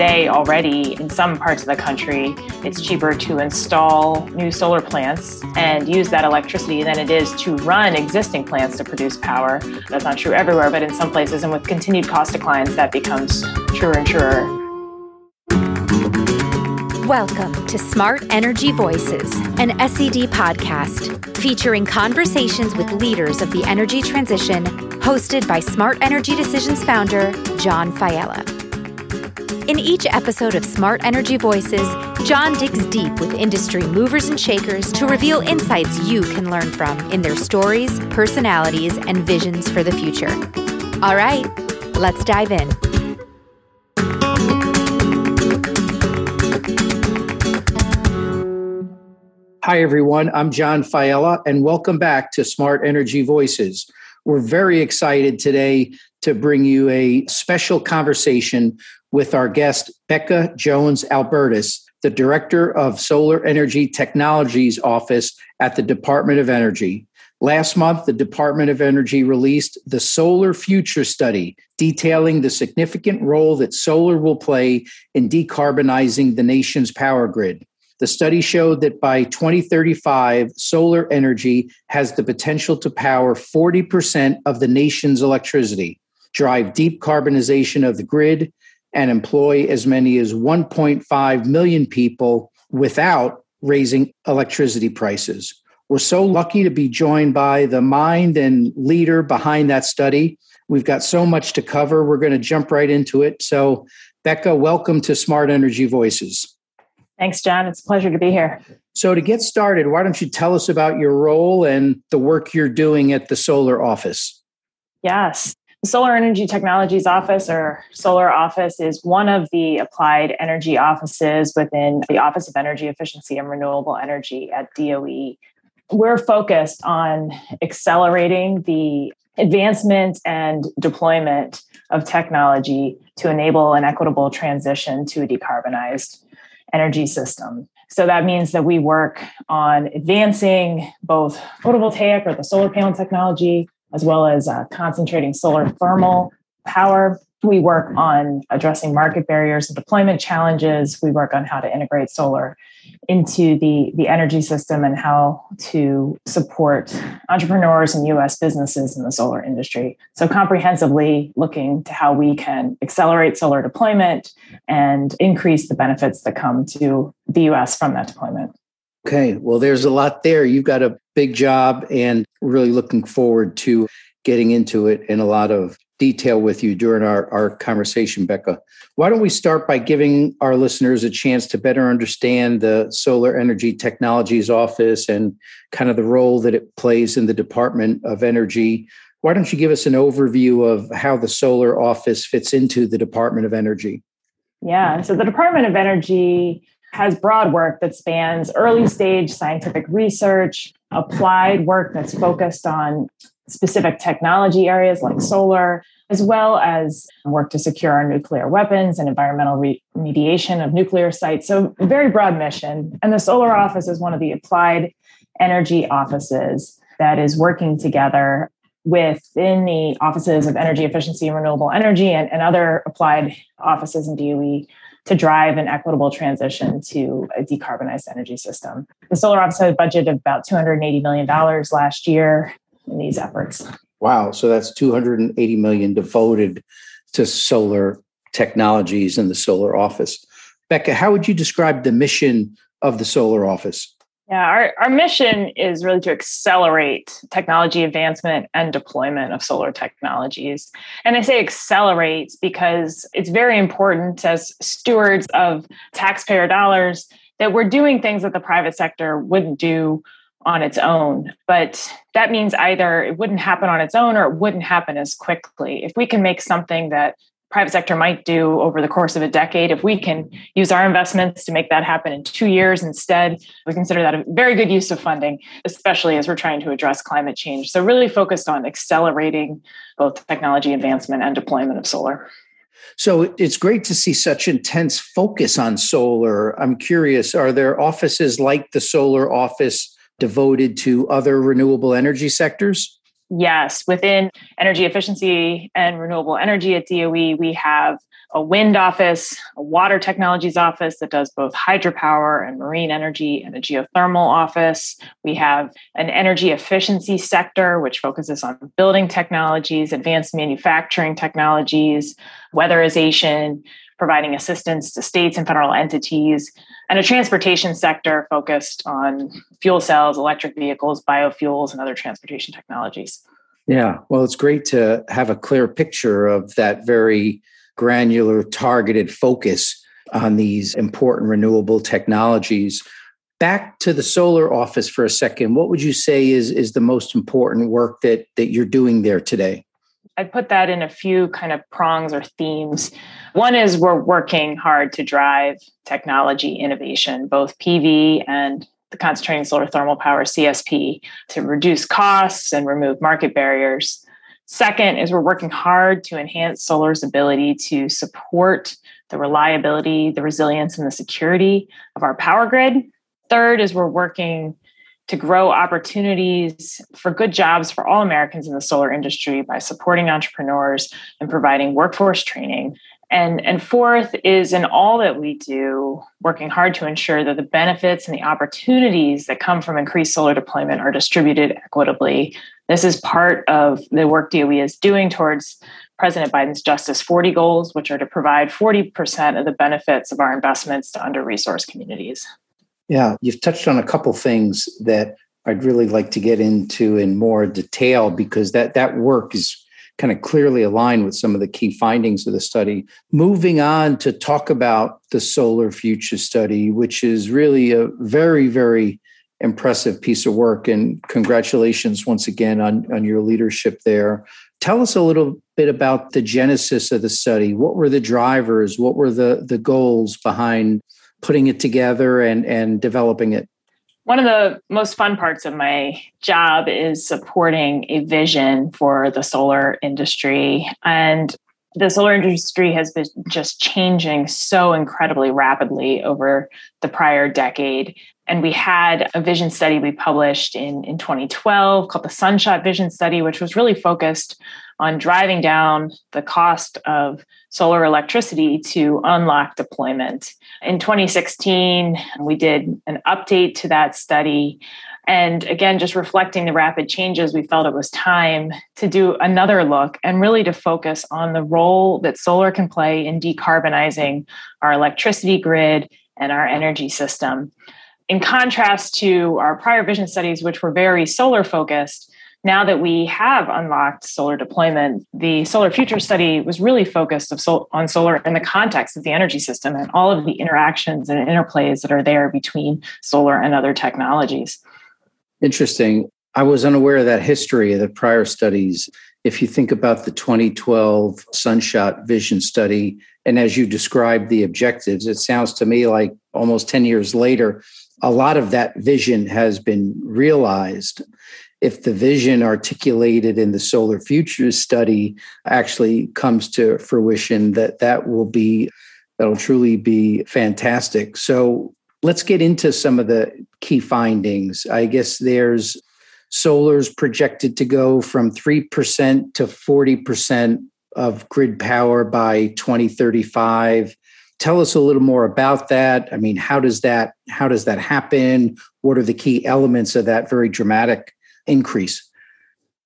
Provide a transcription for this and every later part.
today already in some parts of the country, it's cheaper to install new solar plants and use that electricity than it is to run existing plants to produce power. That's not true everywhere, but in some places, and with continued cost declines, that becomes truer and truer. Welcome to Smart Energy Voices, an SED podcast featuring conversations with leaders of the energy transition, hosted by Smart Energy Decisions founder John Failla. In each episode of Smart Energy Voices, John digs deep with industry movers and shakers to reveal insights you can learn from in their stories, personalities, and visions for the future. All right, let's dive in. Hi, everyone. I'm John Failla, and welcome back to Smart Energy Voices. We're very excited today to bring you a special conversation with our guest, Becca Jones Albertus, the Director of Solar Energy Technologies Office at the Department of Energy. Last month, the Department of Energy released the Solar Future Study, detailing the significant role that solar will play in decarbonizing the nation's power grid. The study showed that by 2035, solar energy has the potential to power 40% of the nation's electricity, drive deep carbonization of the grid, and employ as many as 1.5 million people without raising electricity prices. We're so lucky to be joined by the mind and leader behind that study. We've got so much to cover. We're going to jump right into it. So, Becca, welcome to Smart Energy Voices. Thanks, John. It's a pleasure to be here. So, to get started, why don't you tell us about your role and the work you're doing at the Solar Office? Yes. Solar Energy Technologies Office, or Solar Office, is one of the applied energy offices within the Office of Energy Efficiency and Renewable Energy at DOE. We're focused on accelerating the advancement and deployment of technology to enable an equitable transition to a decarbonized energy system. So that means that we work on advancing both photovoltaic or the solar panel technology, as well as uh, concentrating solar thermal power. We work on addressing market barriers and deployment challenges. We work on how to integrate solar into the, the energy system and how to support entrepreneurs and US businesses in the solar industry. So, comprehensively looking to how we can accelerate solar deployment and increase the benefits that come to the US from that deployment. Okay, well, there's a lot there. You've got a big job and really looking forward to getting into it in a lot of detail with you during our, our conversation, Becca. Why don't we start by giving our listeners a chance to better understand the Solar Energy Technologies Office and kind of the role that it plays in the Department of Energy? Why don't you give us an overview of how the Solar Office fits into the Department of Energy? Yeah, so the Department of Energy has broad work that spans early stage scientific research, applied work that's focused on specific technology areas like solar, as well as work to secure our nuclear weapons and environmental remediation of nuclear sites. So, very broad mission. And the Solar Office is one of the applied energy offices that is working together within the offices of energy efficiency and renewable energy and, and other applied offices in DOE to drive an equitable transition to a decarbonized energy system. The Solar Office had a budget of about $280 million last year in these efforts. Wow. So that's 280 million devoted to solar technologies in the solar office. Becca, how would you describe the mission of the solar office? Yeah, our, our mission is really to accelerate technology advancement and deployment of solar technologies. And I say accelerate because it's very important as stewards of taxpayer dollars that we're doing things that the private sector wouldn't do on its own. But that means either it wouldn't happen on its own or it wouldn't happen as quickly. If we can make something that private sector might do over the course of a decade, if we can use our investments to make that happen in two years instead, we consider that a very good use of funding, especially as we're trying to address climate change. So, really focused on accelerating both technology advancement and deployment of solar. So it's great to see such intense focus on solar. I'm curious, are there offices like the solar office devoted to other renewable energy sectors? Yes, within energy efficiency and renewable energy at DOE, we have a wind office, a water technologies office that does both hydropower and marine energy, and a geothermal office. We have an energy efficiency sector, which focuses on building technologies, advanced manufacturing technologies, weatherization, providing assistance to states and federal entities, and a transportation sector focused on fuel cells, electric vehicles, biofuels, and other transportation technologies. Yeah, well, it's great to have a clear picture of that very granular, targeted focus on these important renewable technologies. Back to the solar office for a second. What would you say is, is the most important work that, that you're doing there today? I'd put that in a few kind of prongs or themes. One is we're working hard to drive technology innovation, both PV and the concentrating solar thermal power CSP to reduce costs and remove market barriers. Second is we're working hard to enhance solar's ability to support the reliability, the resilience, and the security of our power grid. Third is we're working to grow opportunities for good jobs for all Americans in the solar industry by supporting entrepreneurs and providing workforce training. And, and fourth is in all that we do, working hard to ensure that the benefits and the opportunities that come from increased solar deployment are distributed equitably this is part of the work DOE is doing towards President Biden's Justice 40 goals, which are to provide 40% of the benefits of our investments to under resourced communities. Yeah, you've touched on a couple things that I'd really like to get into in more detail because that, that work is kind of clearly aligned with some of the key findings of the study. Moving on to talk about the Solar Future Study, which is really a very, very impressive piece of work and congratulations once again on, on your leadership there. Tell us a little bit about the genesis of the study. What were the drivers? What were the the goals behind putting it together and and developing it one of the most fun parts of my job is supporting a vision for the solar industry and the solar industry has been just changing so incredibly rapidly over the prior decade. And we had a vision study we published in, in 2012 called the Sunshot Vision Study, which was really focused on driving down the cost of solar electricity to unlock deployment. In 2016, we did an update to that study and again, just reflecting the rapid changes, we felt it was time to do another look and really to focus on the role that solar can play in decarbonizing our electricity grid and our energy system. In contrast to our prior vision studies, which were very solar focused, now that we have unlocked solar deployment, the Solar Future study was really focused on solar in the context of the energy system and all of the interactions and interplays that are there between solar and other technologies. Interesting. I was unaware of that history of the prior studies. If you think about the 2012 Sunshot Vision Study, and as you described the objectives, it sounds to me like almost 10 years later, a lot of that vision has been realized. If the vision articulated in the Solar Futures study actually comes to fruition, that that will be that'll truly be fantastic. So let's get into some of the key findings. I guess there's solar's projected to go from 3% to 40% of grid power by 2035 tell us a little more about that. I mean how does that how does that happen? What are the key elements of that very dramatic increase?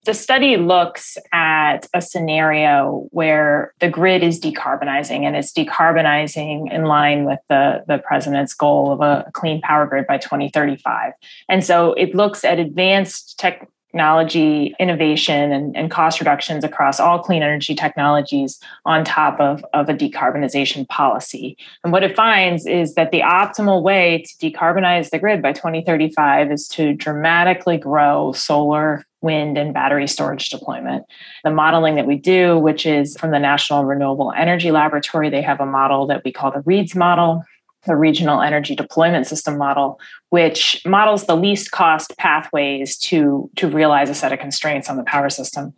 The study looks at a scenario where the grid is decarbonizing and it's decarbonizing in line with the, the president's goal of a clean power grid by 2035. And so it looks at advanced tech, technology innovation and, and, cost reductions across all clean energy technologies on top of, of a decarbonization policy. And what it finds is that the optimal way to decarbonize the grid by 2035 is to dramatically grow solar, wind, and battery storage deployment. The modeling that we do, which is from the National Renewable Energy Laboratory, they have a model that we call the REEDS model the regional energy deployment system model, which models the least cost pathways to, to realize a set of constraints on the power system.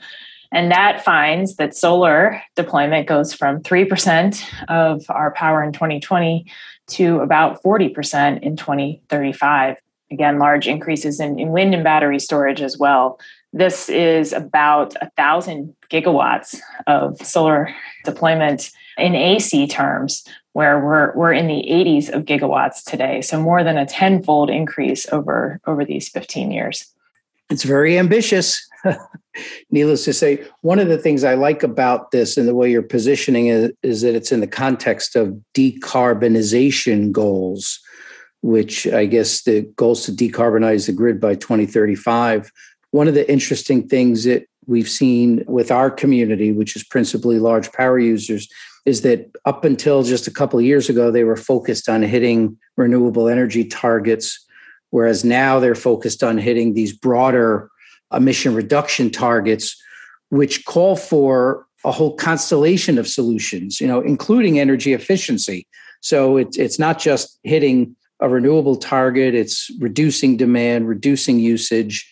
And that finds that solar deployment goes from 3% of our power in 2020 to about 40% in 2035. Again, large increases in, in wind and battery storage as well. This is about a thousand gigawatts of solar deployment in AC terms, where we're we're in the 80s of gigawatts today. So more than a tenfold increase over over these 15 years. It's very ambitious. Needless to say, one of the things I like about this and the way you're positioning it is that it's in the context of decarbonization goals, which I guess the goals to decarbonize the grid by 2035. One of the interesting things that we've seen with our community, which is principally large power users, is that up until just a couple of years ago, they were focused on hitting renewable energy targets, whereas now they're focused on hitting these broader emission reduction targets, which call for a whole constellation of solutions, you know, including energy efficiency. So it's it's not just hitting a renewable target, it's reducing demand, reducing usage.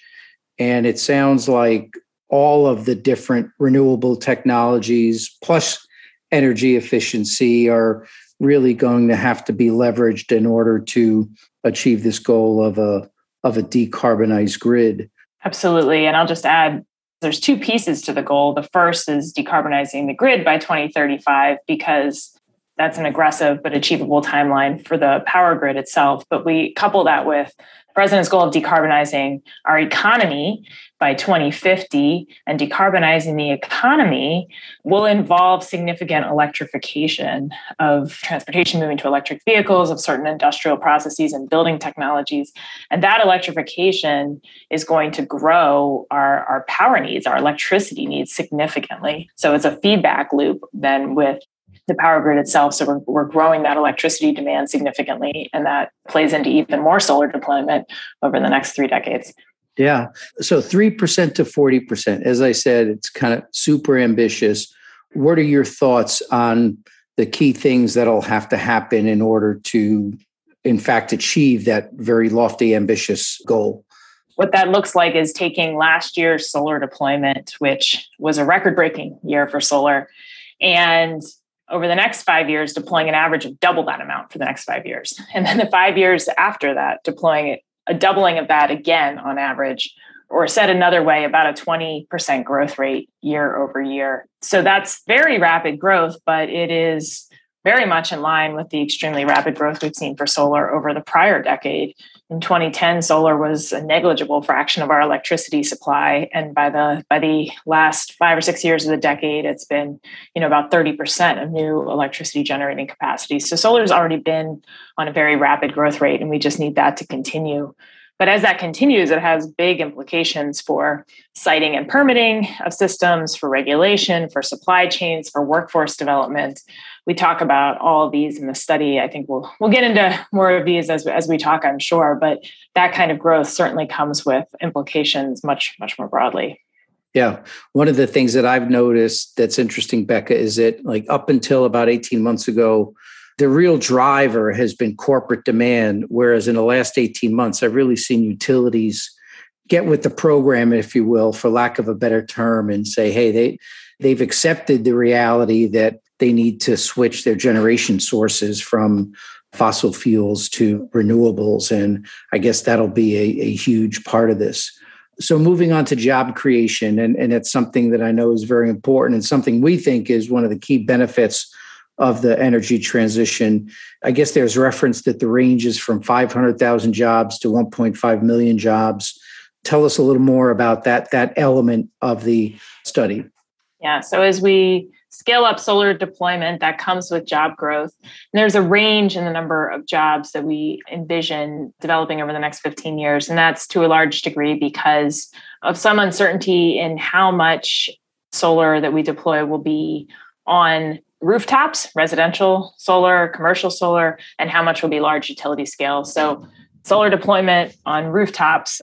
And it sounds like all of the different renewable technologies plus energy efficiency are really going to have to be leveraged in order to achieve this goal of a of a decarbonized grid. Absolutely. And I'll just add there's two pieces to the goal. The first is decarbonizing the grid by 2035 because that's an aggressive but achievable timeline for the power grid itself. But we couple that with president's goal of decarbonizing our economy by 2050 and decarbonizing the economy will involve significant electrification of transportation, moving to electric vehicles, of certain industrial processes and building technologies. And that electrification is going to grow our, our power needs, our electricity needs significantly. So it's a feedback loop then with the power grid itself. So we're, we're growing that electricity demand significantly, and that plays into even more solar deployment over the next three decades. Yeah. So 3% to 40%. As I said, it's kind of super ambitious. What are your thoughts on the key things that'll have to happen in order to, in fact, achieve that very lofty, ambitious goal? What that looks like is taking last year's solar deployment, which was a record breaking year for solar, and over the next five years, deploying an average of double that amount for the next five years. And then the five years after that, deploying a doubling of that again on average, or said another way, about a 20% growth rate year over year. So that's very rapid growth, but it is very much in line with the extremely rapid growth we've seen for solar over the prior decade. In 2010, solar was a negligible fraction of our electricity supply, and by the by the last five or six years of the decade, it's been you know about 30% of new electricity generating capacity. So solar has already been on a very rapid growth rate, and we just need that to continue. But as that continues, it has big implications for siting and permitting of systems, for regulation, for supply chains, for workforce development. We talk about all these in the study. I think we'll we'll get into more of these as, as we talk, I'm sure. But that kind of growth certainly comes with implications much, much more broadly. Yeah. One of the things that I've noticed that's interesting, Becca, is that like up until about 18 months ago, the real driver has been corporate demand. Whereas in the last 18 months, I've really seen utilities get with the program, if you will, for lack of a better term, and say, hey, they they've accepted the reality that they need to switch their generation sources from fossil fuels to renewables. And I guess that'll be a, a huge part of this. So moving on to job creation, and, and it's something that I know is very important and something we think is one of the key benefits of the energy transition. I guess there's reference that the range is from 500,000 jobs to 1.5 million jobs. Tell us a little more about that that element of the study. Yeah, so as we scale up solar deployment, that comes with job growth. And there's a range in the number of jobs that we envision developing over the next 15 years. And that's to a large degree because of some uncertainty in how much solar that we deploy will be on rooftops, residential solar, commercial solar, and how much will be large utility scale. So, solar deployment on rooftops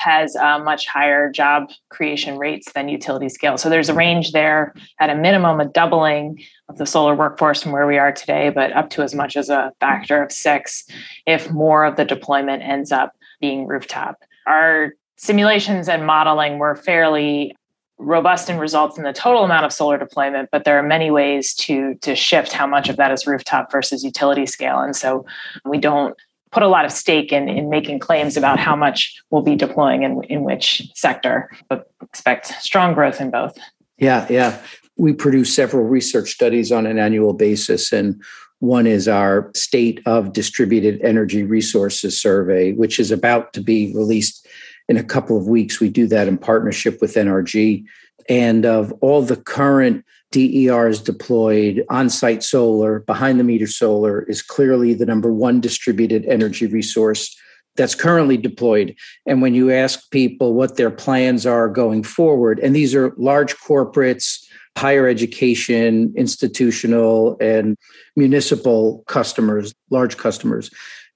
has much higher job creation rates than utility scale. So, there's a range there at a minimum, a doubling of the solar workforce from where we are today, but up to as much as a factor of six if more of the deployment ends up being rooftop. Our simulations and modeling were fairly robust in results in the total amount of solar deployment, but there are many ways to to shift how much of that is rooftop versus utility scale. And so we don't put a lot of stake in, in making claims about how much we'll be deploying in, in which sector, but expect strong growth in both. Yeah, yeah. We produce several research studies on an annual basis, and one is our State of Distributed Energy Resources Survey, which is about to be released in a couple of weeks. We do that in partnership with NRG. And of all the current DERs deployed, on site solar, behind the meter solar is clearly the number one distributed energy resource that's currently deployed. And when you ask people what their plans are going forward, and these are large corporates, higher education, institutional, and municipal customers, large customers,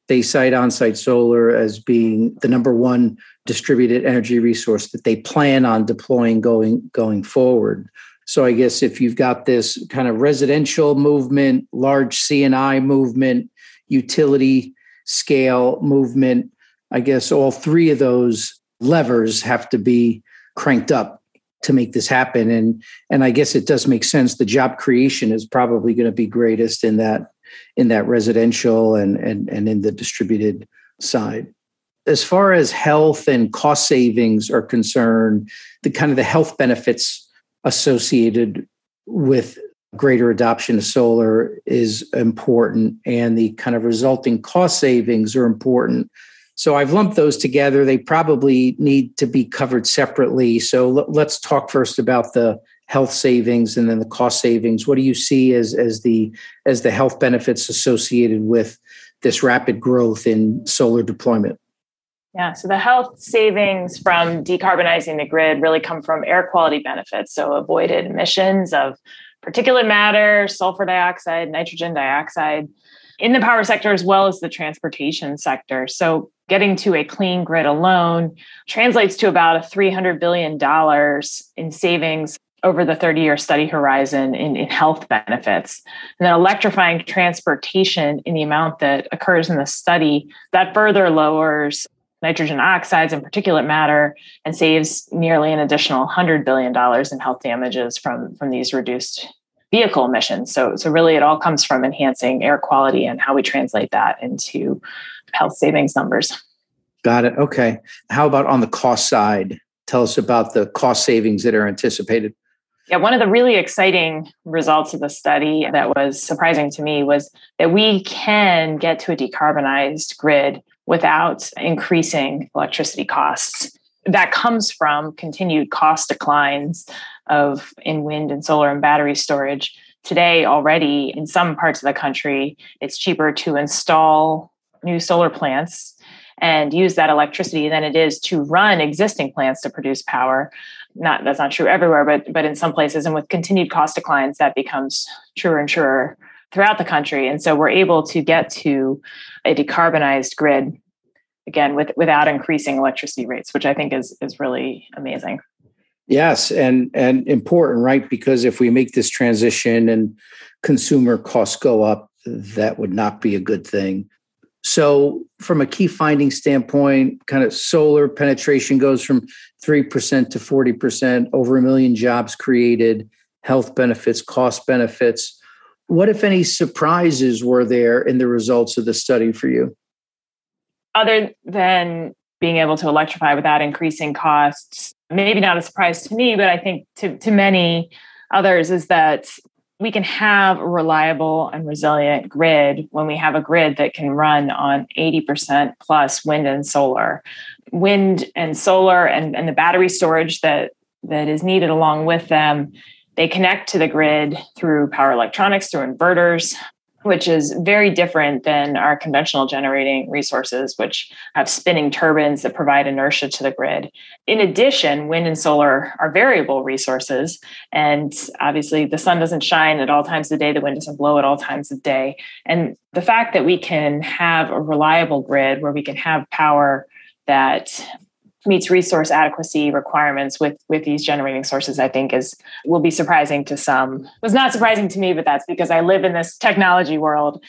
they cite on site solar as being the number one distributed energy resource that they plan on deploying going, going forward. So I guess if you've got this kind of residential movement, large C&I movement, utility scale movement, I guess all three of those levers have to be cranked up to make this happen. And and I guess it does make sense. The job creation is probably going to be greatest in that in that residential and and and in the distributed side. As far as health and cost savings are concerned, the kind of the health benefits associated with greater adoption of solar is important and the kind of resulting cost savings are important. So I've lumped those together. They probably need to be covered separately. So let's talk first about the health savings and then the cost savings. What do you see as as the as the health benefits associated with this rapid growth in solar deployment? Yeah, so the health savings from decarbonizing the grid really come from air quality benefits. So avoided emissions of particulate matter, sulfur dioxide, nitrogen dioxide in the power sector as well as the transportation sector. So getting to a clean grid alone translates to about a $300 billion in savings over the 30 year study horizon in, in health benefits. And then electrifying transportation in the amount that occurs in the study, that further lowers nitrogen oxides and particulate matter and saves nearly an additional $100 billion in health damages from, from these reduced vehicle emissions. So, so really it all comes from enhancing air quality and how we translate that into health savings numbers. Got it. Okay. How about on the cost side? Tell us about the cost savings that are anticipated. Yeah, one of the really exciting results of the study that was surprising to me was that we can get to a decarbonized grid without increasing electricity costs. That comes from continued cost declines of in wind and solar and battery storage. Today, already in some parts of the country, it's cheaper to install new solar plants and use that electricity than it is to run existing plants to produce power. Not that's not true everywhere, but but in some places, and with continued cost declines, that becomes truer and truer throughout the country. And so we're able to get to a decarbonized grid again with, without increasing electricity rates, which I think is is really amazing. Yes, and and important, right? Because if we make this transition and consumer costs go up, that would not be a good thing. So, from a key finding standpoint, kind of solar penetration goes from 3% to 40%, over a million jobs created, health benefits, cost benefits. What, if any, surprises were there in the results of the study for you? Other than being able to electrify without increasing costs, maybe not a surprise to me, but I think to, to many others, is that we can have a reliable and resilient grid when we have a grid that can run on 80% plus wind and solar. Wind and solar and, and the battery storage that, that is needed along with them they connect to the grid through power electronics, through inverters, which is very different than our conventional generating resources, which have spinning turbines that provide inertia to the grid. In addition, wind and solar are variable resources. And obviously, the sun doesn't shine at all times of the day, the wind doesn't blow at all times of day. And the fact that we can have a reliable grid where we can have power that meets resource adequacy requirements with with these generating sources i think is will be surprising to some. It was not surprising to me but that's because i live in this technology world.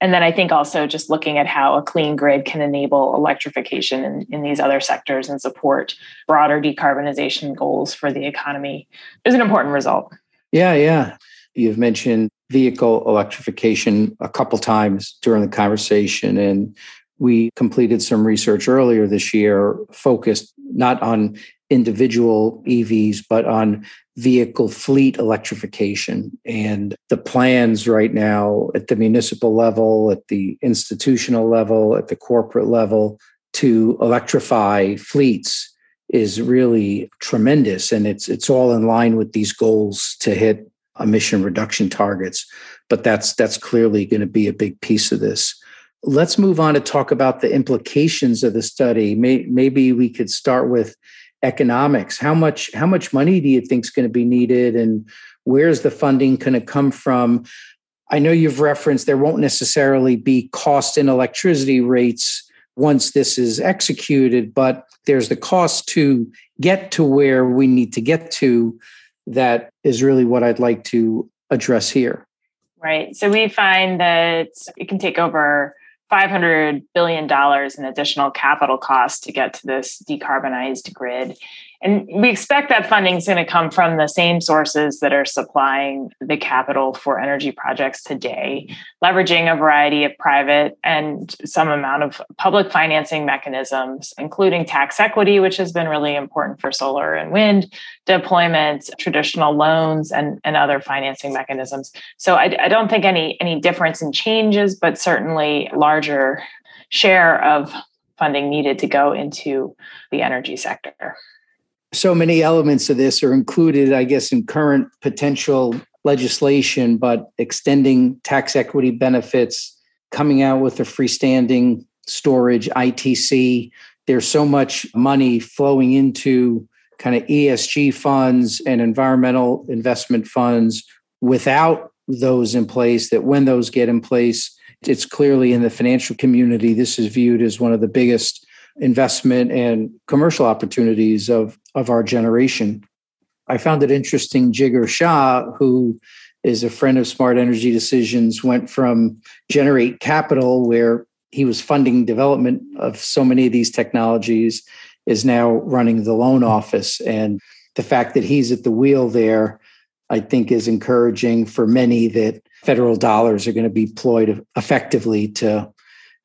And then i think also just looking at how a clean grid can enable electrification in, in these other sectors and support broader decarbonization goals for the economy is an important result. Yeah yeah. You've mentioned vehicle electrification a couple times during the conversation and we completed some research earlier this year focused not on individual EVs, but on vehicle fleet electrification. And the plans right now at the municipal level, at the institutional level, at the corporate level to electrify fleets is really tremendous. And it's it's all in line with these goals to hit emission reduction targets. But that's that's clearly going to be a big piece of this. Let's move on to talk about the implications of the study. May, maybe we could start with economics. How much how much money do you think is going to be needed and where's the funding going to come from? I know you've referenced there won't necessarily be cost in electricity rates once this is executed but there's the cost to get to where we need to get to that is really what i'd like to address here. Right so we find that it can take over $500 billion in additional capital costs to get to this decarbonized grid. And we expect that funding is going to come from the same sources that are supplying the capital for energy projects today, leveraging a variety of private and some amount of public financing mechanisms, including tax equity, which has been really important for solar and wind deployments, traditional loans, and, and other financing mechanisms. So I, I don't think any, any difference in changes, but certainly larger share of funding needed to go into the energy sector so many elements of this are included, I guess, in current potential legislation, but extending tax equity benefits, coming out with a freestanding storage ITC. There's so much money flowing into kind of ESG funds and environmental investment funds without those in place, that when those get in place, it's clearly in the financial community, this is viewed as one of the biggest investment and commercial opportunities of, of our generation. I found it interesting, Jigar Shah, who is a friend of Smart Energy Decisions, went from Generate Capital, where he was funding development of so many of these technologies, is now running the loan office. And the fact that he's at the wheel there, I think, is encouraging for many that federal dollars are going to be deployed effectively to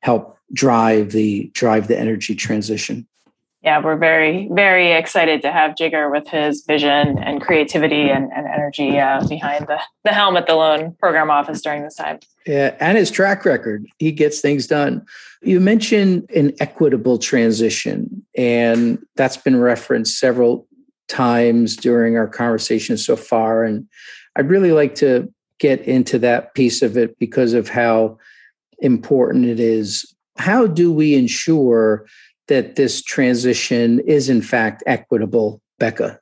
help drive the drive the energy transition. Yeah we're very very excited to have jigar with his vision and creativity and, and energy uh, behind the, the helm at the loan program office during this time. Yeah and his track record. He gets things done. You mentioned an equitable transition and that's been referenced several times during our conversation so far and i'd really like to get into that piece of it because of how important it is how do we ensure that this transition is in fact equitable, Becca?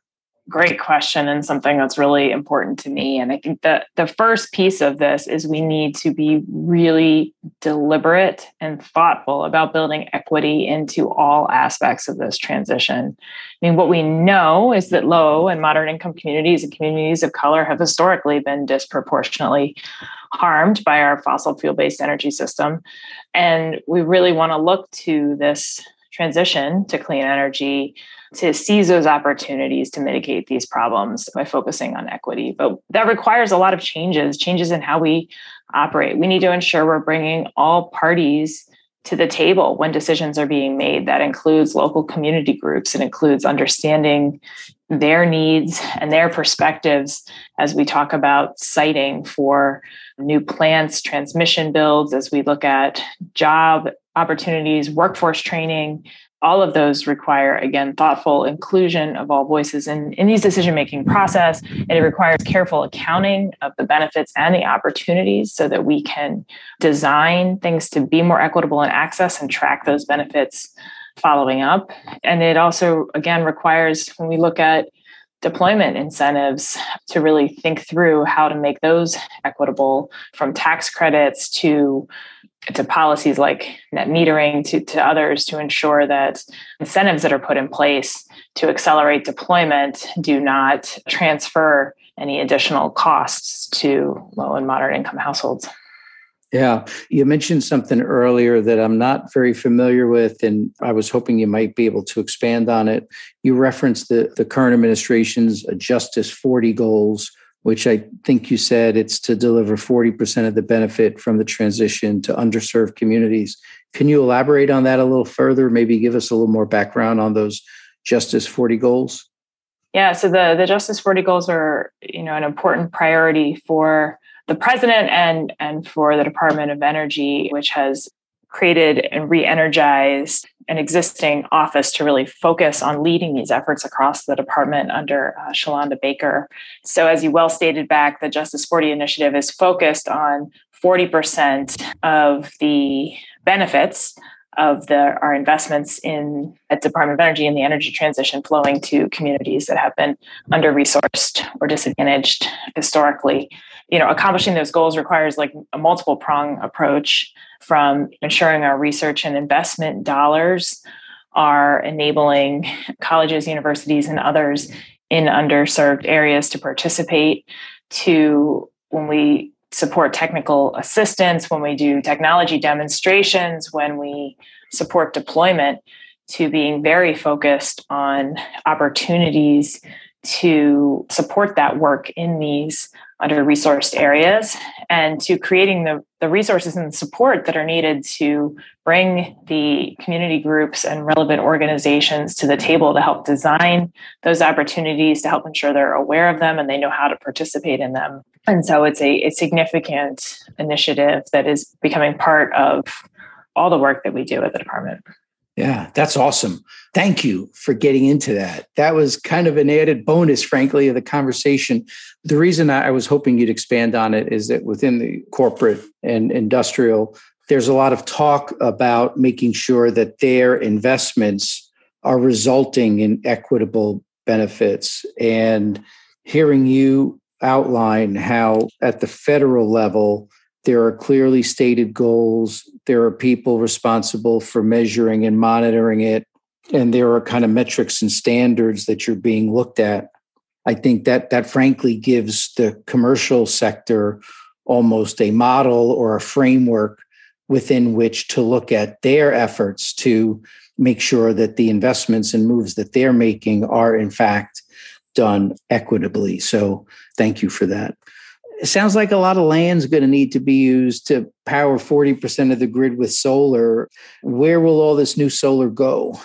Great question, and something that's really important to me. And I think that the first piece of this is we need to be really deliberate and thoughtful about building equity into all aspects of this transition. I mean, what we know is that low and moderate income communities and communities of color have historically been disproportionately harmed by our fossil fuel based energy system. And we really want to look to this transition to clean energy to seize those opportunities to mitigate these problems by focusing on equity. But that requires a lot of changes, changes in how we operate. We need to ensure we're bringing all parties to the table when decisions are being made. That includes local community groups, it includes understanding their needs and their perspectives as we talk about siting for new plants, transmission builds, as we look at job opportunities, workforce training, all of those require again thoughtful inclusion of all voices in, in these decision making process and it requires careful accounting of the benefits and the opportunities so that we can design things to be more equitable in access and track those benefits following up. And it also again requires when we look at deployment incentives to really think through how to make those equitable from tax credits to to policies like net metering to, to others to ensure that incentives that are put in place to accelerate deployment do not transfer any additional costs to low and moderate income households. Yeah, you mentioned something earlier that I'm not very familiar with, and I was hoping you might be able to expand on it. You referenced the, the current administration's Justice 40 goals, which I think you said it's to deliver 40% of the benefit from the transition to underserved communities. Can you elaborate on that a little further? Maybe give us a little more background on those Justice 40 goals? Yeah, so the, the Justice 40 goals are, you know, an important priority for the president and and for the Department of Energy, which has created and re-energized an existing office to really focus on leading these efforts across the department under uh, Shalanda Baker. So, as you well stated back, the Justice 40 initiative is focused on 40% of the benefits of the, our investments in at Department of Energy and the energy transition flowing to communities that have been under resourced or disadvantaged historically. You know, accomplishing those goals requires like a multiple prong approach from ensuring our research and investment dollars are enabling colleges, universities, and others in underserved areas to participate to when we support technical assistance, when we do technology demonstrations, when we support deployment, to being very focused on opportunities to support that work in these under resourced areas and to creating the, the resources and support that are needed to bring the community groups and relevant organizations to the table to help design those opportunities to help ensure they're aware of them and they know how to participate in them. And so it's a, a significant initiative that is becoming part of all the work that we do at the department yeah, that's awesome. Thank you for getting into that. That was kind of an added bonus, frankly, of the conversation. The reason I was hoping you'd expand on it is that within the corporate and industrial, there's a lot of talk about making sure that their investments are resulting in equitable benefits. And hearing you outline how at the federal level, there are clearly stated goals. There are people responsible for measuring and monitoring it. And there are kind of metrics and standards that you're being looked at. I think that that frankly gives the commercial sector almost a model or a framework within which to look at their efforts to make sure that the investments and moves that they're making are in fact done equitably. So thank you for that it sounds like a lot of land's going to need to be used to power 40% of the grid with solar. Where will all this new solar go?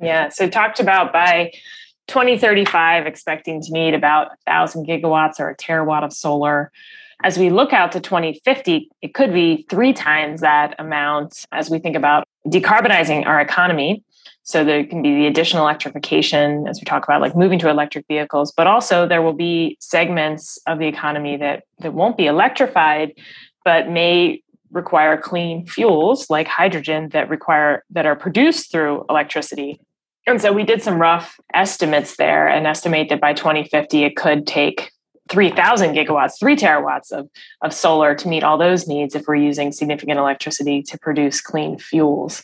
Yeah, so talked about by 2035, expecting to need about 1,000 gigawatts or a terawatt of solar. As we look out to 2050, it could be three times that amount as we think about decarbonizing our economy. So there can be the additional electrification as we talk about like moving to electric vehicles, but also there will be segments of the economy that that won't be electrified, but may require clean fuels like hydrogen that require that are produced through electricity. And so we did some rough estimates there and estimate that by 2050 it could take 3,000 gigawatts, three terawatts of, of solar to meet all those needs if we're using significant electricity to produce clean fuels.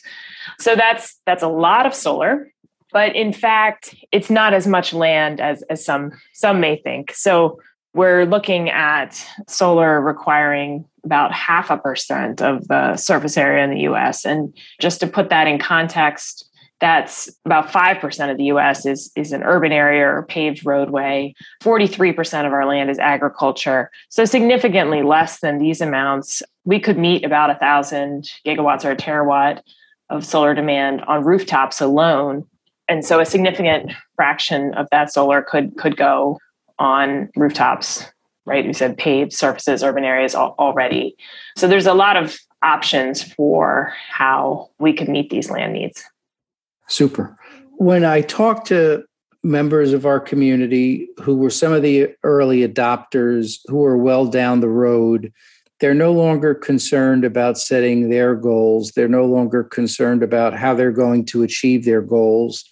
So that's that's a lot of solar, but in fact, it's not as much land as as some some may think. So we're looking at solar requiring about half a percent of the surface area in the US. And just to put that in context, that's about 5% of the US is, is an urban area or paved roadway. 43% of our land is agriculture. So significantly less than these amounts. We could meet about a thousand gigawatts or a terawatt of solar demand on rooftops alone. And so a significant fraction of that solar could could go on rooftops, right? You said paved surfaces, urban areas already. So there's a lot of options for how we could meet these land needs. Super. When I talk to members of our community who were some of the early adopters who are well down the road they're no longer concerned about setting their goals. They're no longer concerned about how they're going to achieve their goals.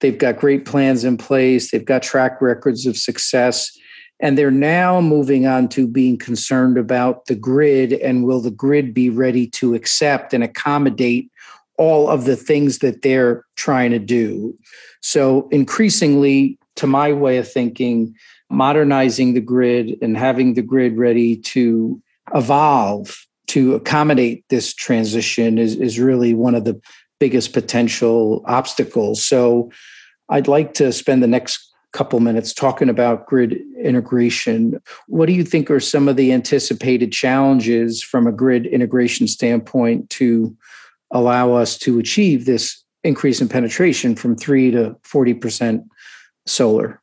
They've got great plans in place, they've got track records of success. And they're now moving on to being concerned about the grid and will the grid be ready to accept and accommodate all of the things that they're trying to do. So, increasingly, to my way of thinking, modernizing the grid and having the grid ready to evolve to accommodate this transition is, is really one of the biggest potential obstacles. So I'd like to spend the next couple minutes talking about grid integration. What do you think are some of the anticipated challenges from a grid integration standpoint to allow us to achieve this increase in penetration from 3 to 40% solar?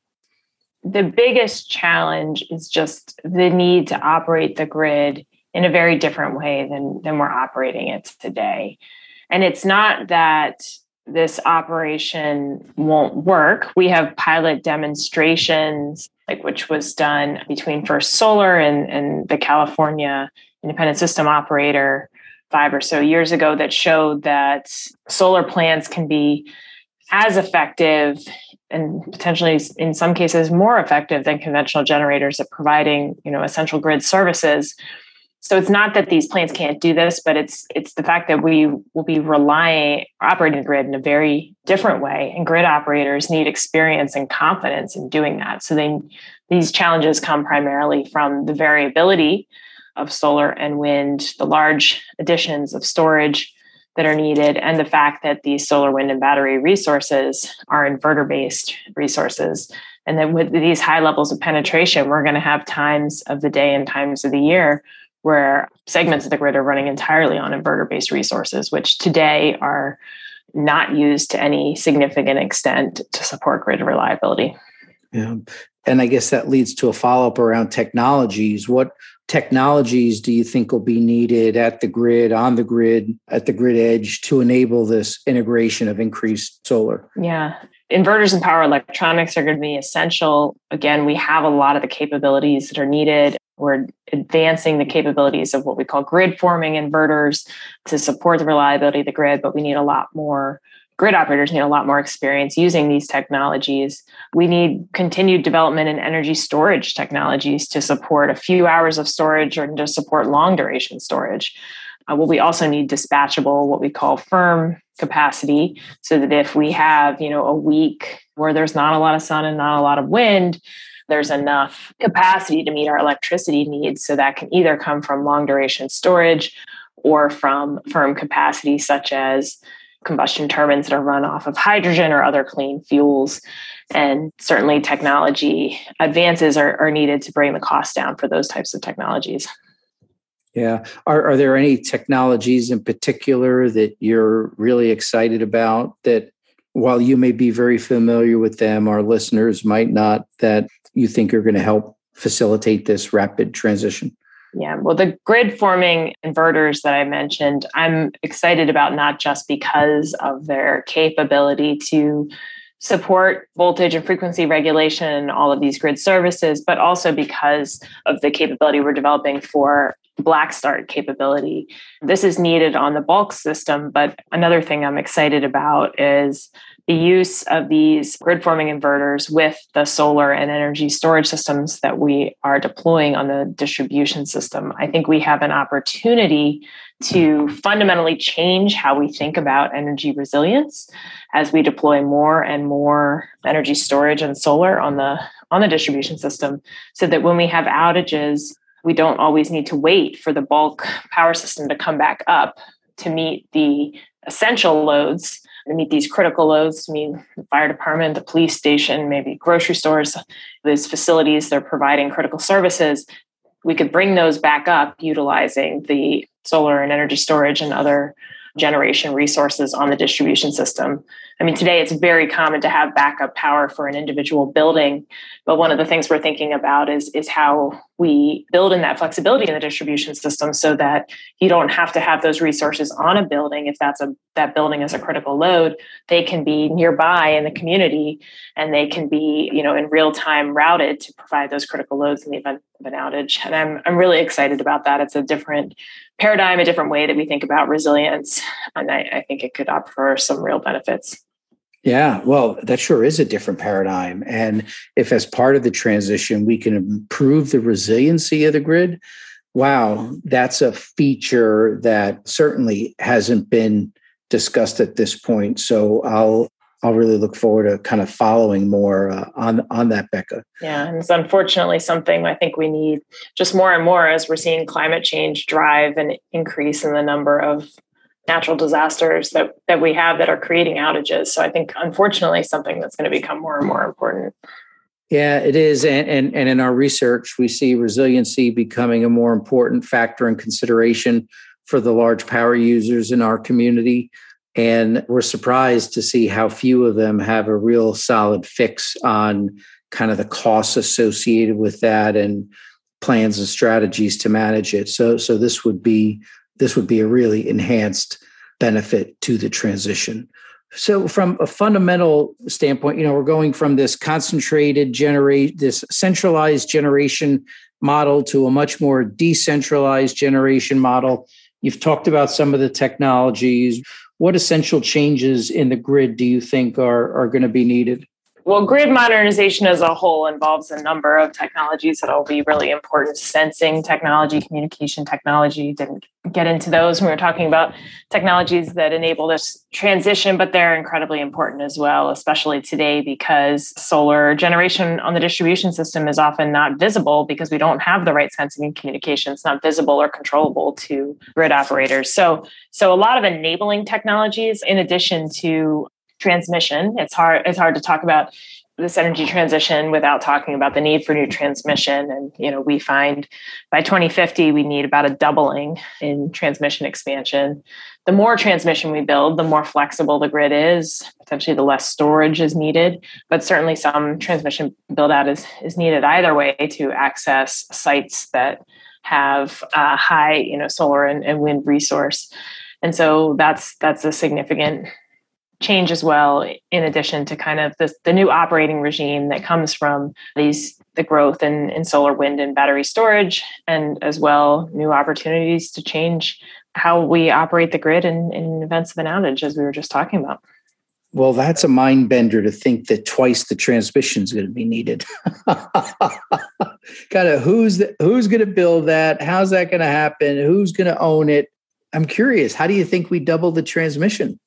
The biggest challenge is just the need to operate the grid in a very different way than, than we're operating it today. And it's not that this operation won't work. We have pilot demonstrations, like which was done between First Solar and, and the California Independent System Operator five or so years ago that showed that solar plants can be as effective and potentially in some cases more effective than conventional generators at providing you know essential grid services so it's not that these plants can't do this, but it's it's the fact that we will be relying operating the grid in a very different way, and grid operators need experience and confidence in doing that. So these challenges come primarily from the variability of solar and wind, the large additions of storage that are needed, and the fact that these solar, wind, and battery resources are inverter based resources. And then with these high levels of penetration, we're going to have times of the day and times of the year where segments of the grid are running entirely on inverter based resources, which today are not used to any significant extent to support grid reliability. Yeah. And I guess that leads to a follow up around technologies. What technologies do you think will be needed at the grid, on the grid, at the grid edge to enable this integration of increased solar? Yeah. Inverters and power electronics are going to be essential. Again, we have a lot of the capabilities that are needed. We're advancing the capabilities of what we call grid forming inverters to support the reliability of the grid, but we need a lot more grid operators need a lot more experience using these technologies. We need continued development in energy storage technologies to support a few hours of storage or to support long duration storage. Uh, well, we also need dispatchable, what we call firm capacity, so that if we have, you know, a week where there's not a lot of sun and not a lot of wind, there's enough capacity to meet our electricity needs. So that can either come from long duration storage or from firm capacity, such as combustion turbines that are run off of hydrogen or other clean fuels. And certainly, technology advances are, are needed to bring the cost down for those types of technologies. Yeah. Are, are there any technologies in particular that you're really excited about that while you may be very familiar with them, our listeners might not, that you think are going to help facilitate this rapid transition? Yeah, well, the grid forming inverters that I mentioned, I'm excited about not just because of their capability to support voltage and frequency regulation and all of these grid services, but also because of the capability we're developing for black start capability. This is needed on the bulk system, but another thing I'm excited about is the use of these grid forming inverters with the solar and energy storage systems that we are deploying on the distribution system. I think we have an opportunity to fundamentally change how we think about energy resilience as we deploy more and more energy storage and solar on the on the distribution system so that when we have outages we don't always need to wait for the bulk power system to come back up to meet the essential loads to meet these critical loads to meet the fire department the police station maybe grocery stores these facilities they're providing critical services we could bring those back up utilizing the solar and energy storage and other generation resources on the distribution system. I mean, today it's very common to have backup power for an individual building, but one of the things we're thinking about is, is how we build in that flexibility in the distribution system so that you don't have to have those resources on a building if that's a that building is a critical load they can be nearby in the community and they can be you know in real time routed to provide those critical loads in the event of an outage and i'm i'm really excited about that it's a different paradigm, a different way that we think about resilience. And I, I think it could offer some real benefits. Yeah, well, that sure is a different paradigm. And if, as part of the transition, we can improve the resiliency of the grid, wow, that's a feature that certainly hasn't been discussed at this point. So I'll I'll really look forward to kind of following more uh, on on that, Becca. Yeah, and it's unfortunately something I think we need just more and more as we're seeing climate change drive an increase in the number of natural disasters that that we have that are creating outages. So I think unfortunately something that's going to become more and more important. Yeah, it is. And, and, and in our research, we see resiliency becoming a more important factor and consideration for the large power users in our community. And we're surprised to see how few of them have a real solid fix on kind of the costs associated with that and plans and strategies to manage it. So, so this would be this would be a really enhanced benefit to the transition. So, from a fundamental standpoint, you know, we're going from this concentrated generate, this centralized generation model to a much more decentralized generation model. You've talked about some of the technologies. What essential changes in the grid do you think are, are going to be needed? Well, grid modernization as a whole involves a number of technologies that will be really important. Sensing technology, communication technology. Didn't get into those when we were talking about technologies that enable this transition, but they're incredibly important as well, especially today because solar generation on the distribution system is often not visible because we don't have the right sensing and communication. It's not visible or controllable to grid operators. So, so a lot of enabling technologies, in addition to transmission. It's hard it's hard to talk about this energy transition without talking about the need for new transmission. And you know we find by 2050 we need about a doubling in transmission expansion. The more transmission we build the more flexible the grid is. Potentially the less storage is needed but certainly some transmission build out is, is needed either way to access sites that have a high you know solar and, and wind resource. And so that's that's a significant change as well in addition to kind of the, the new operating regime that comes from these the growth in, in solar wind and battery storage and as well new opportunities to change how we operate the grid in, in events of an outage as we were just talking about well, that's a mind bender to think that twice the transmission is going to be needed. kind of who's the, who's going to build that? How's that going to happen? Who's going to own it? I'm curious. How do you think we double the transmission?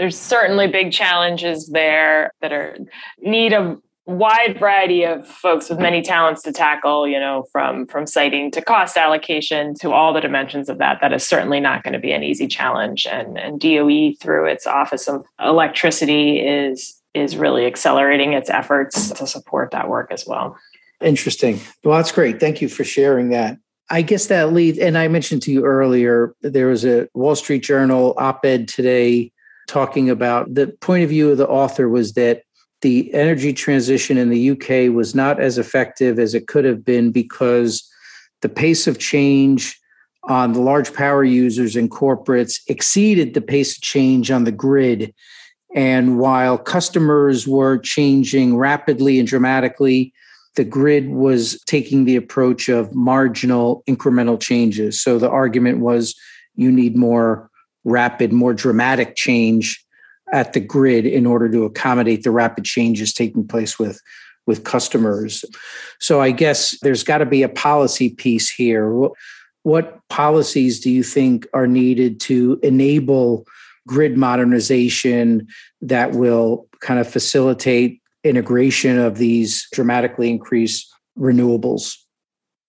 There's certainly big challenges there that are need a wide variety of folks with many talents to tackle you know from from siting to cost allocation to all the dimensions of that. That is certainly not going to be an easy challenge and and doe through its office of electricity is is really accelerating its efforts to support that work as well. Interesting. Well that's great. Thank you for sharing that. I guess that leads, and I mentioned to you earlier, there was a Wall Street Journal op ed today talking about the point of view of the author was that the energy transition in the UK was not as effective as it could have been because the pace of change on the large power users and corporates exceeded the pace of change on the grid. And while customers were changing rapidly and dramatically, the grid was taking the approach of marginal incremental changes. So the argument was you need more rapid, more dramatic change at the grid in order to accommodate the rapid changes taking place with with customers. So I guess there's got to be a policy piece here. What, what policies do you think are needed to enable grid modernization that will kind of facilitate integration of these dramatically increased renewables?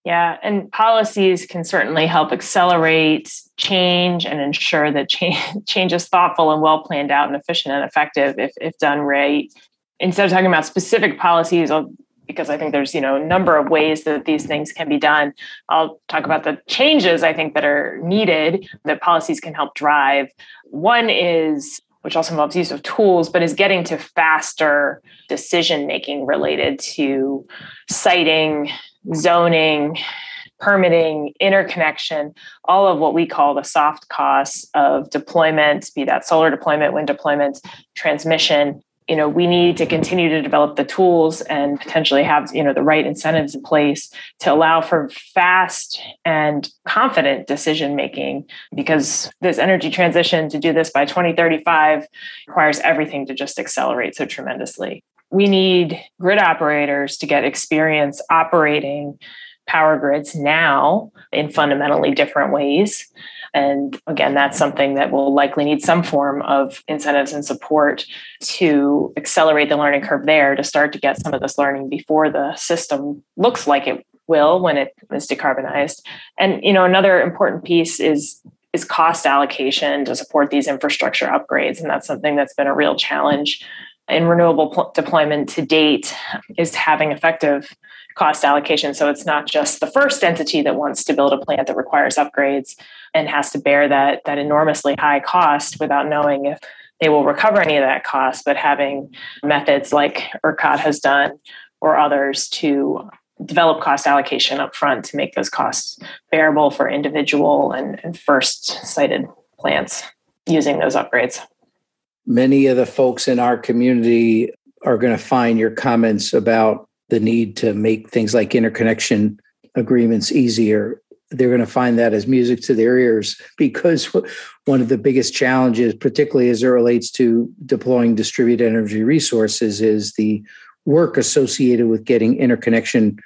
Yeah, and policies can certainly help accelerate change and ensure that change, change is thoughtful and well planned out and efficient and effective if, if done right. Instead of talking about specific policies, I'll, because I think there's you know a number of ways that these things can be done. I'll talk about the changes I think that are needed that policies can help drive. One is which also involves use of tools, but is getting to faster decision making related to siting, zoning, permitting, interconnection, all of what we call the soft costs of deployment, be that solar deployment, wind deployment, transmission. You know, we need to continue to develop the tools and potentially have, you know, the right incentives in place to allow for fast and confident decision making because this energy transition to do this by 2035 requires everything to just accelerate so tremendously we need grid operators to get experience operating power grids now in fundamentally different ways. And again, that's something that will likely need some form of incentives and support to accelerate the learning curve there to start to get some of this learning before the system looks like it will when it is decarbonized. And you know, another important piece is is cost allocation to support these infrastructure upgrades. And that's something that's been a real challenge in renewable pl- deployment to date is having effective cost allocation. So it's not just the first entity that wants to build a plant that requires upgrades and has to bear that that enormously high cost without knowing if they will recover any of that cost, but having methods like ERCOT has done or others to develop cost allocation up front to make those costs bearable for individual and, and first sited plants using those upgrades. Many of the folks in our community are going to find your comments about the need to make things like interconnection agreements easier. They're going to find that as music to their ears because one of the biggest challenges, particularly as it relates to deploying distributed energy resources, is the work associated with getting interconnection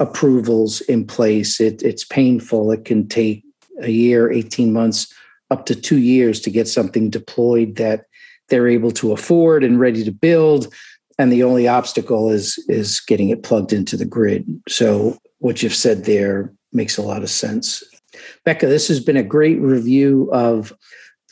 approvals in place. It, it's painful. It can take a year, 18 months, up to two years to get something deployed that they're able to afford and ready to build and the only obstacle is is getting it plugged into the grid. So what you've said there makes a lot of sense. Becca this has been a great review of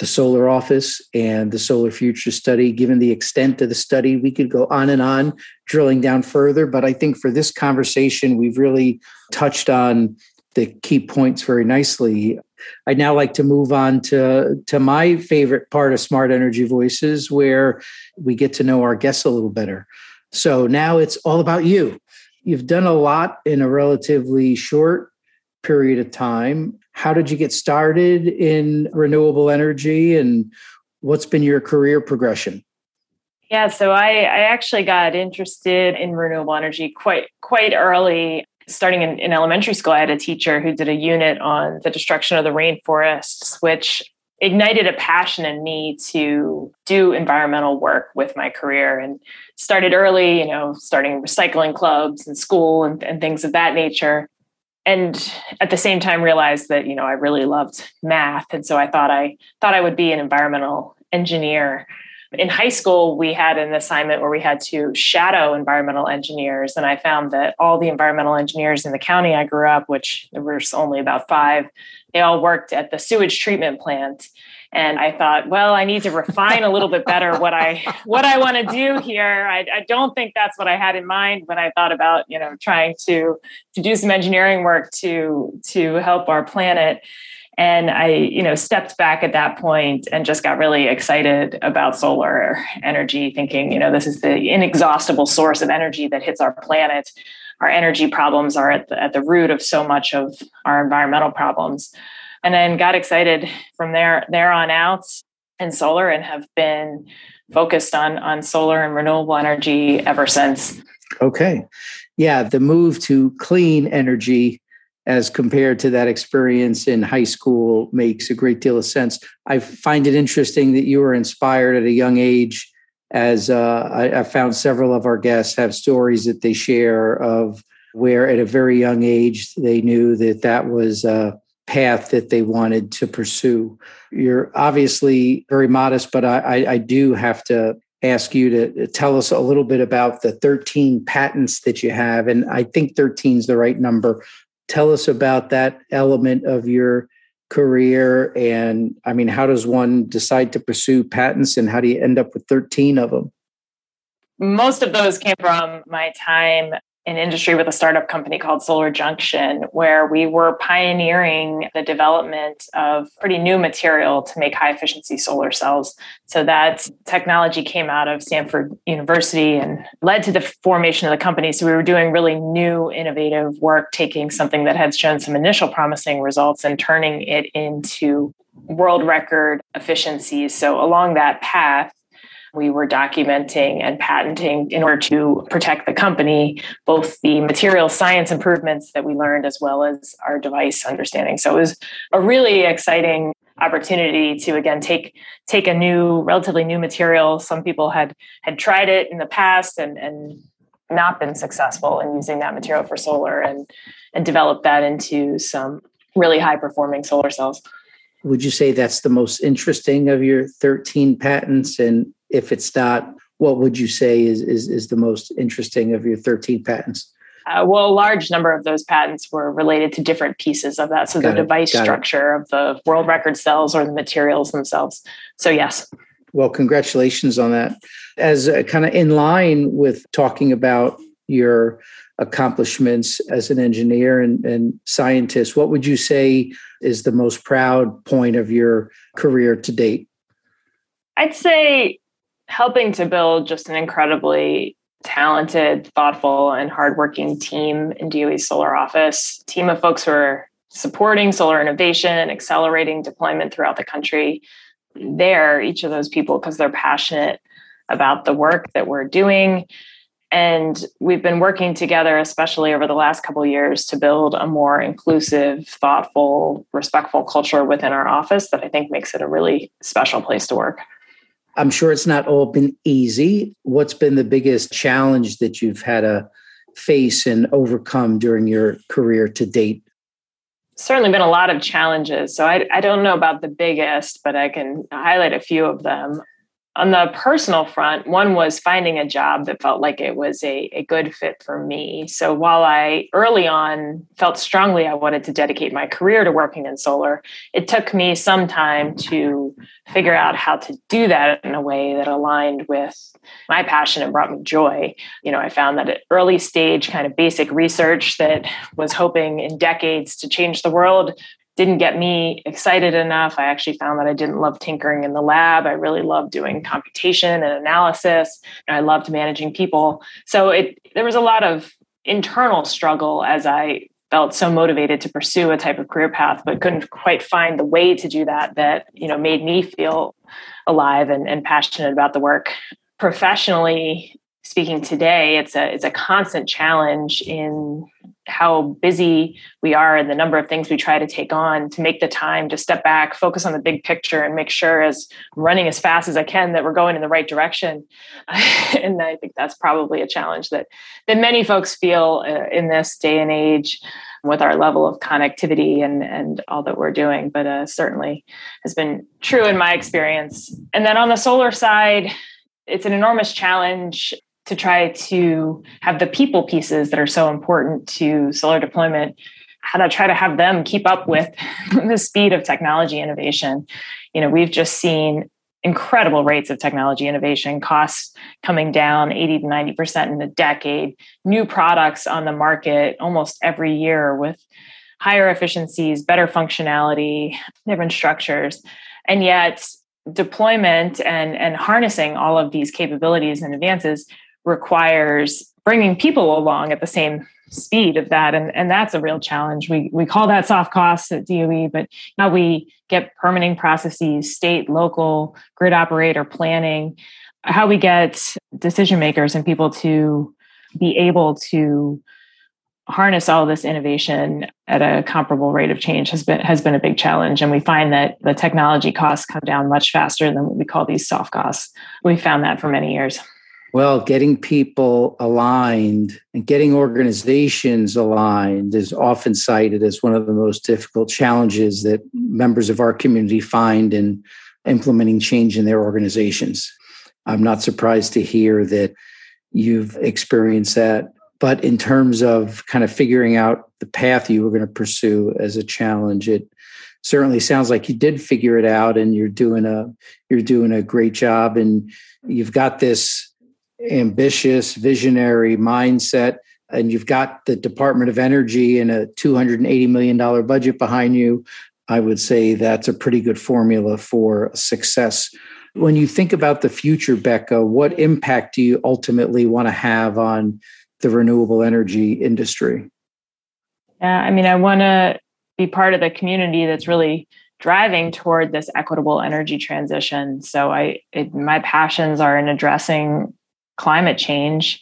the solar office and the solar future study. Given the extent of the study we could go on and on drilling down further but i think for this conversation we've really touched on the key points very nicely I'd now like to move on to, to my favorite part of Smart Energy Voices, where we get to know our guests a little better. So now it's all about you. You've done a lot in a relatively short period of time. How did you get started in renewable energy and what's been your career progression? Yeah, so I, I actually got interested in renewable energy quite quite early starting in, in, elementary school, I had a teacher who did a unit on the destruction of the rainforests, which ignited a passion in me to do environmental work with my career and started early, you know, starting recycling clubs in school and, and things of that nature. And at the same time realized that, you know, I really loved math. And so I thought I thought I would be an environmental engineer in high school, we had an assignment where we had to shadow environmental engineers. And I found that all the environmental engineers in the county I grew up, which there was only about five, they all worked at the sewage treatment plant. And I thought, well, I need to refine a little bit better what I what I want to do here. I, I don't think that's what I had in mind when I thought about, you know, trying to to do some engineering work to to help our planet and i you know stepped back at that point and just got really excited about solar energy thinking you know this is the inexhaustible source of energy that hits our planet. Our energy problems are at the, at the root of so much of our environmental problems. And then got excited from there there on out in solar and have been focused on on solar and renewable energy ever since. Okay. Yeah the move to clean energy as compared to that experience in high school makes a great deal of sense. I find it interesting that you were inspired at a young age, as uh, I, I, found several of our guests have stories that they share of where at a very young age they knew that that was a path that they wanted to pursue. You're obviously very modest, but I, I, I do have to ask you to tell us a little bit about the 13 patents that you have. And I think 13 is the right number tell us about that element of your career? And i mean how does one decide to pursue patents and how do you end up with 13 of them most of those came from my time in industry with a startup company called Solar Junction, where we were pioneering the development of pretty new material to make high efficiency solar cells. So that technology came out of Stanford University and led to the formation of the company. So we were doing really new, innovative work, taking something that had shown some initial promising results and turning it into world record efficiencies. So along that path, we were documenting and patenting in order to protect the company, both the material science improvements that we learned as well as our device understanding. So it was a really exciting opportunity to again take take a new relatively new material some people had had tried it in the past and and not been successful in using that material for solar and and develop that into some really high performing solar cells would you say that's the most interesting of your 13 patents and if it's not, what would you say is, is, is the most interesting of your 13 patents? Uh, well, a large number of those patents were related to different pieces of that. So Got the it. device Got structure it. of the world record cells or the materials themselves. So, yes. Well, congratulations on that. As kind of in line with talking about your accomplishments as an engineer and, and scientist, what would you say is the most proud point of your career to date? I'd say helping to build just an incredibly talented, thoughtful, and hardworking team in DOE's solar office. Team of folks who are supporting solar innovation and accelerating deployment throughout the country. There, each of those people, because they're passionate about the work that we're doing. And we've been working together, especially over the last couple years, to build a more inclusive, thoughtful, respectful culture within our office that I think makes it a really special place to work. I'm sure it's not all been easy. What's been the biggest challenge that you've had to face and overcome during your career to date? Certainly been a lot of challenges. So I, I don't know about the biggest, but I can highlight a few of them on the personal front, one was finding a job that felt like it was a, a good fit for me. So while I early on felt strongly I wanted to dedicate my career to working in solar, it took me some time to figure out how to do that in a way that aligned with my passion and brought me joy. You know, I found that at early stage kind of basic research that was hoping in decades to change the world didn't get me excited enough. I actually found that I didn't love tinkering in the lab. I really loved doing computation and analysis. And I loved managing people. So it there was a lot of internal struggle as I felt so motivated to pursue a type of career path, but couldn't quite find the way to do that that you know made me feel alive and, and passionate about the work. Professionally, speaking today, it's a it's a constant challenge in how busy we are and the number of things we try to take on to make the time to step back, focus on the big picture, and make sure as I'm running as fast as I can that we're going in the right direction. and I think that's probably a challenge that that many folks feel uh, in this day and age with our level of connectivity and and all that we're doing. But uh, certainly has been true in my experience. And then on the solar side. It's an enormous challenge to try to have the people pieces that are so important to solar deployment how to try to have them keep up with the speed of technology innovation. You know we've just seen incredible rates of technology innovation costs coming down 80 to 90% in a decade new products on the market almost every year with higher efficiencies better functionality different structures. And yet deployment and and harnessing all of these capabilities and advances requires bringing people along at the same speed of that. And, and that's a real challenge. We, we call that soft costs at doe but how we get permitting processes state local grid operator planning how we get decision makers and people to be able to harness all this innovation at a comparable rate of change has been has been a big challenge. And we find that the technology costs come down much faster than what we call these soft costs. We found that for many years well, getting people aligned and getting organizations aligned is often cited as one of the most difficult challenges that members of our community find in implementing change in their organizations. I'm not surprised to hear that you've experienced that. But in terms of kind of figuring out the path you were going to pursue as a challenge, it certainly sounds like you did figure it out and you're doing a you're doing a great job and you've got this ambitious, visionary mindset, and you've got the Department of Energy and a $280 million budget behind you, I would say that's a pretty good formula for success. When you think about the future, Becca, what impact do you ultimately want to have on the renewable energy industry? Yeah, I mean, I want to be part of the community that's really driving toward this equitable energy transition. So I, it, my passions are in addressing climate change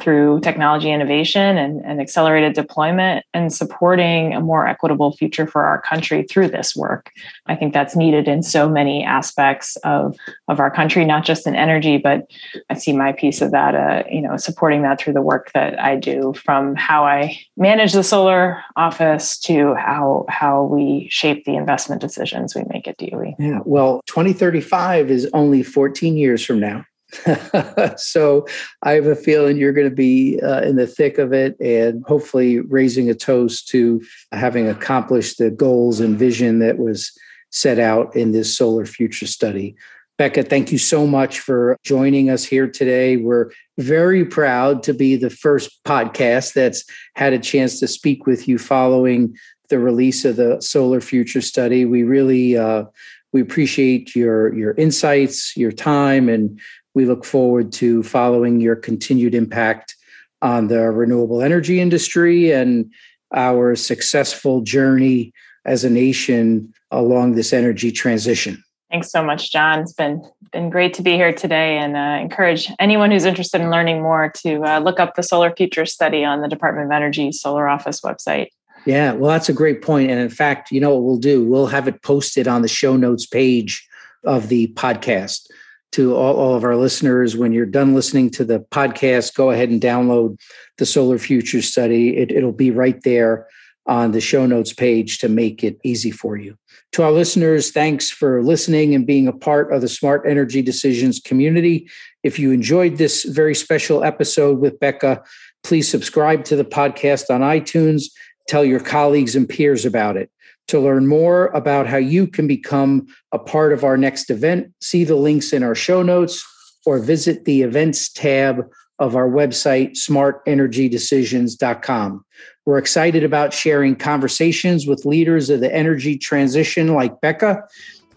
through technology innovation and, and, accelerated deployment and supporting a more equitable future for our country through this work. I think that's needed in so many aspects of, of our country, not just in energy, but I see my piece of that, uh, you know, supporting that through the work that I do from how I manage the solar office to how, how we shape the investment decisions we make at DOE. Yeah, well, 2035 is only 14 years from now. so I have a feeling you're going to be uh, in the thick of it and hopefully raising a toast to having accomplished the goals and vision that was set out in this solar future study. Becca, thank you so much for joining us here today. We're very proud to be the first podcast that's had a chance to speak with you following the release of the Solar Future Study. We really uh, we appreciate your your insights, your time, and we look forward to following your continued impact on the renewable energy industry and our successful journey as a nation along this energy transition. Thanks so much, John. It's been been great to be here today, and uh, encourage anyone who's interested in learning more to uh, look up the Solar Future Study on the Department of Energy Solar Office website. Yeah, well, that's a great point. And in fact, you know what we'll do? We'll have it posted on the show notes page of the podcast to all, all of our listeners. When you're done listening to the podcast, go ahead and download the Solar Future Study. It, it'll be right there on the show notes page to make it easy for you. To our listeners, thanks for listening and being a part of the Smart Energy Decisions community. If you enjoyed this very special episode with Becca, please subscribe to the podcast on iTunes. Tell your colleagues and peers about it. To learn more about how you can become a part of our next event, see the links in our show notes or visit the events tab of our website, smartenergydecisions.com. We're excited about sharing conversations with leaders of the energy transition like Becca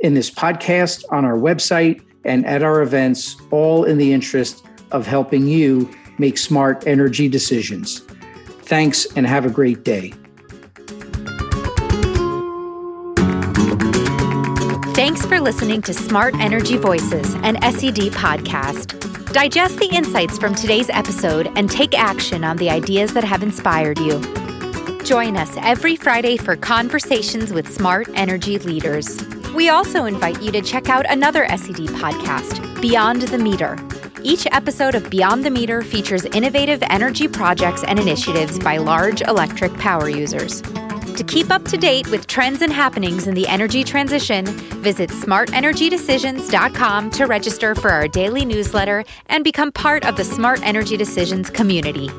in this podcast on our website and at our events, all in the interest of helping you make smart energy decisions. Thanks and have a great day. For listening to Smart Energy Voices, an SED podcast. Digest the insights from today's episode and take action on the ideas that have inspired you. Join us every Friday for conversations with smart energy leaders. We also invite you to check out another SED podcast, Beyond the Meter. Each episode of Beyond the Meter features innovative energy projects and initiatives by large electric power users. To keep up to date with trends and happenings in the energy transition, visit smartenergydecisions.com to register for our daily newsletter and become part of the Smart Energy Decisions community.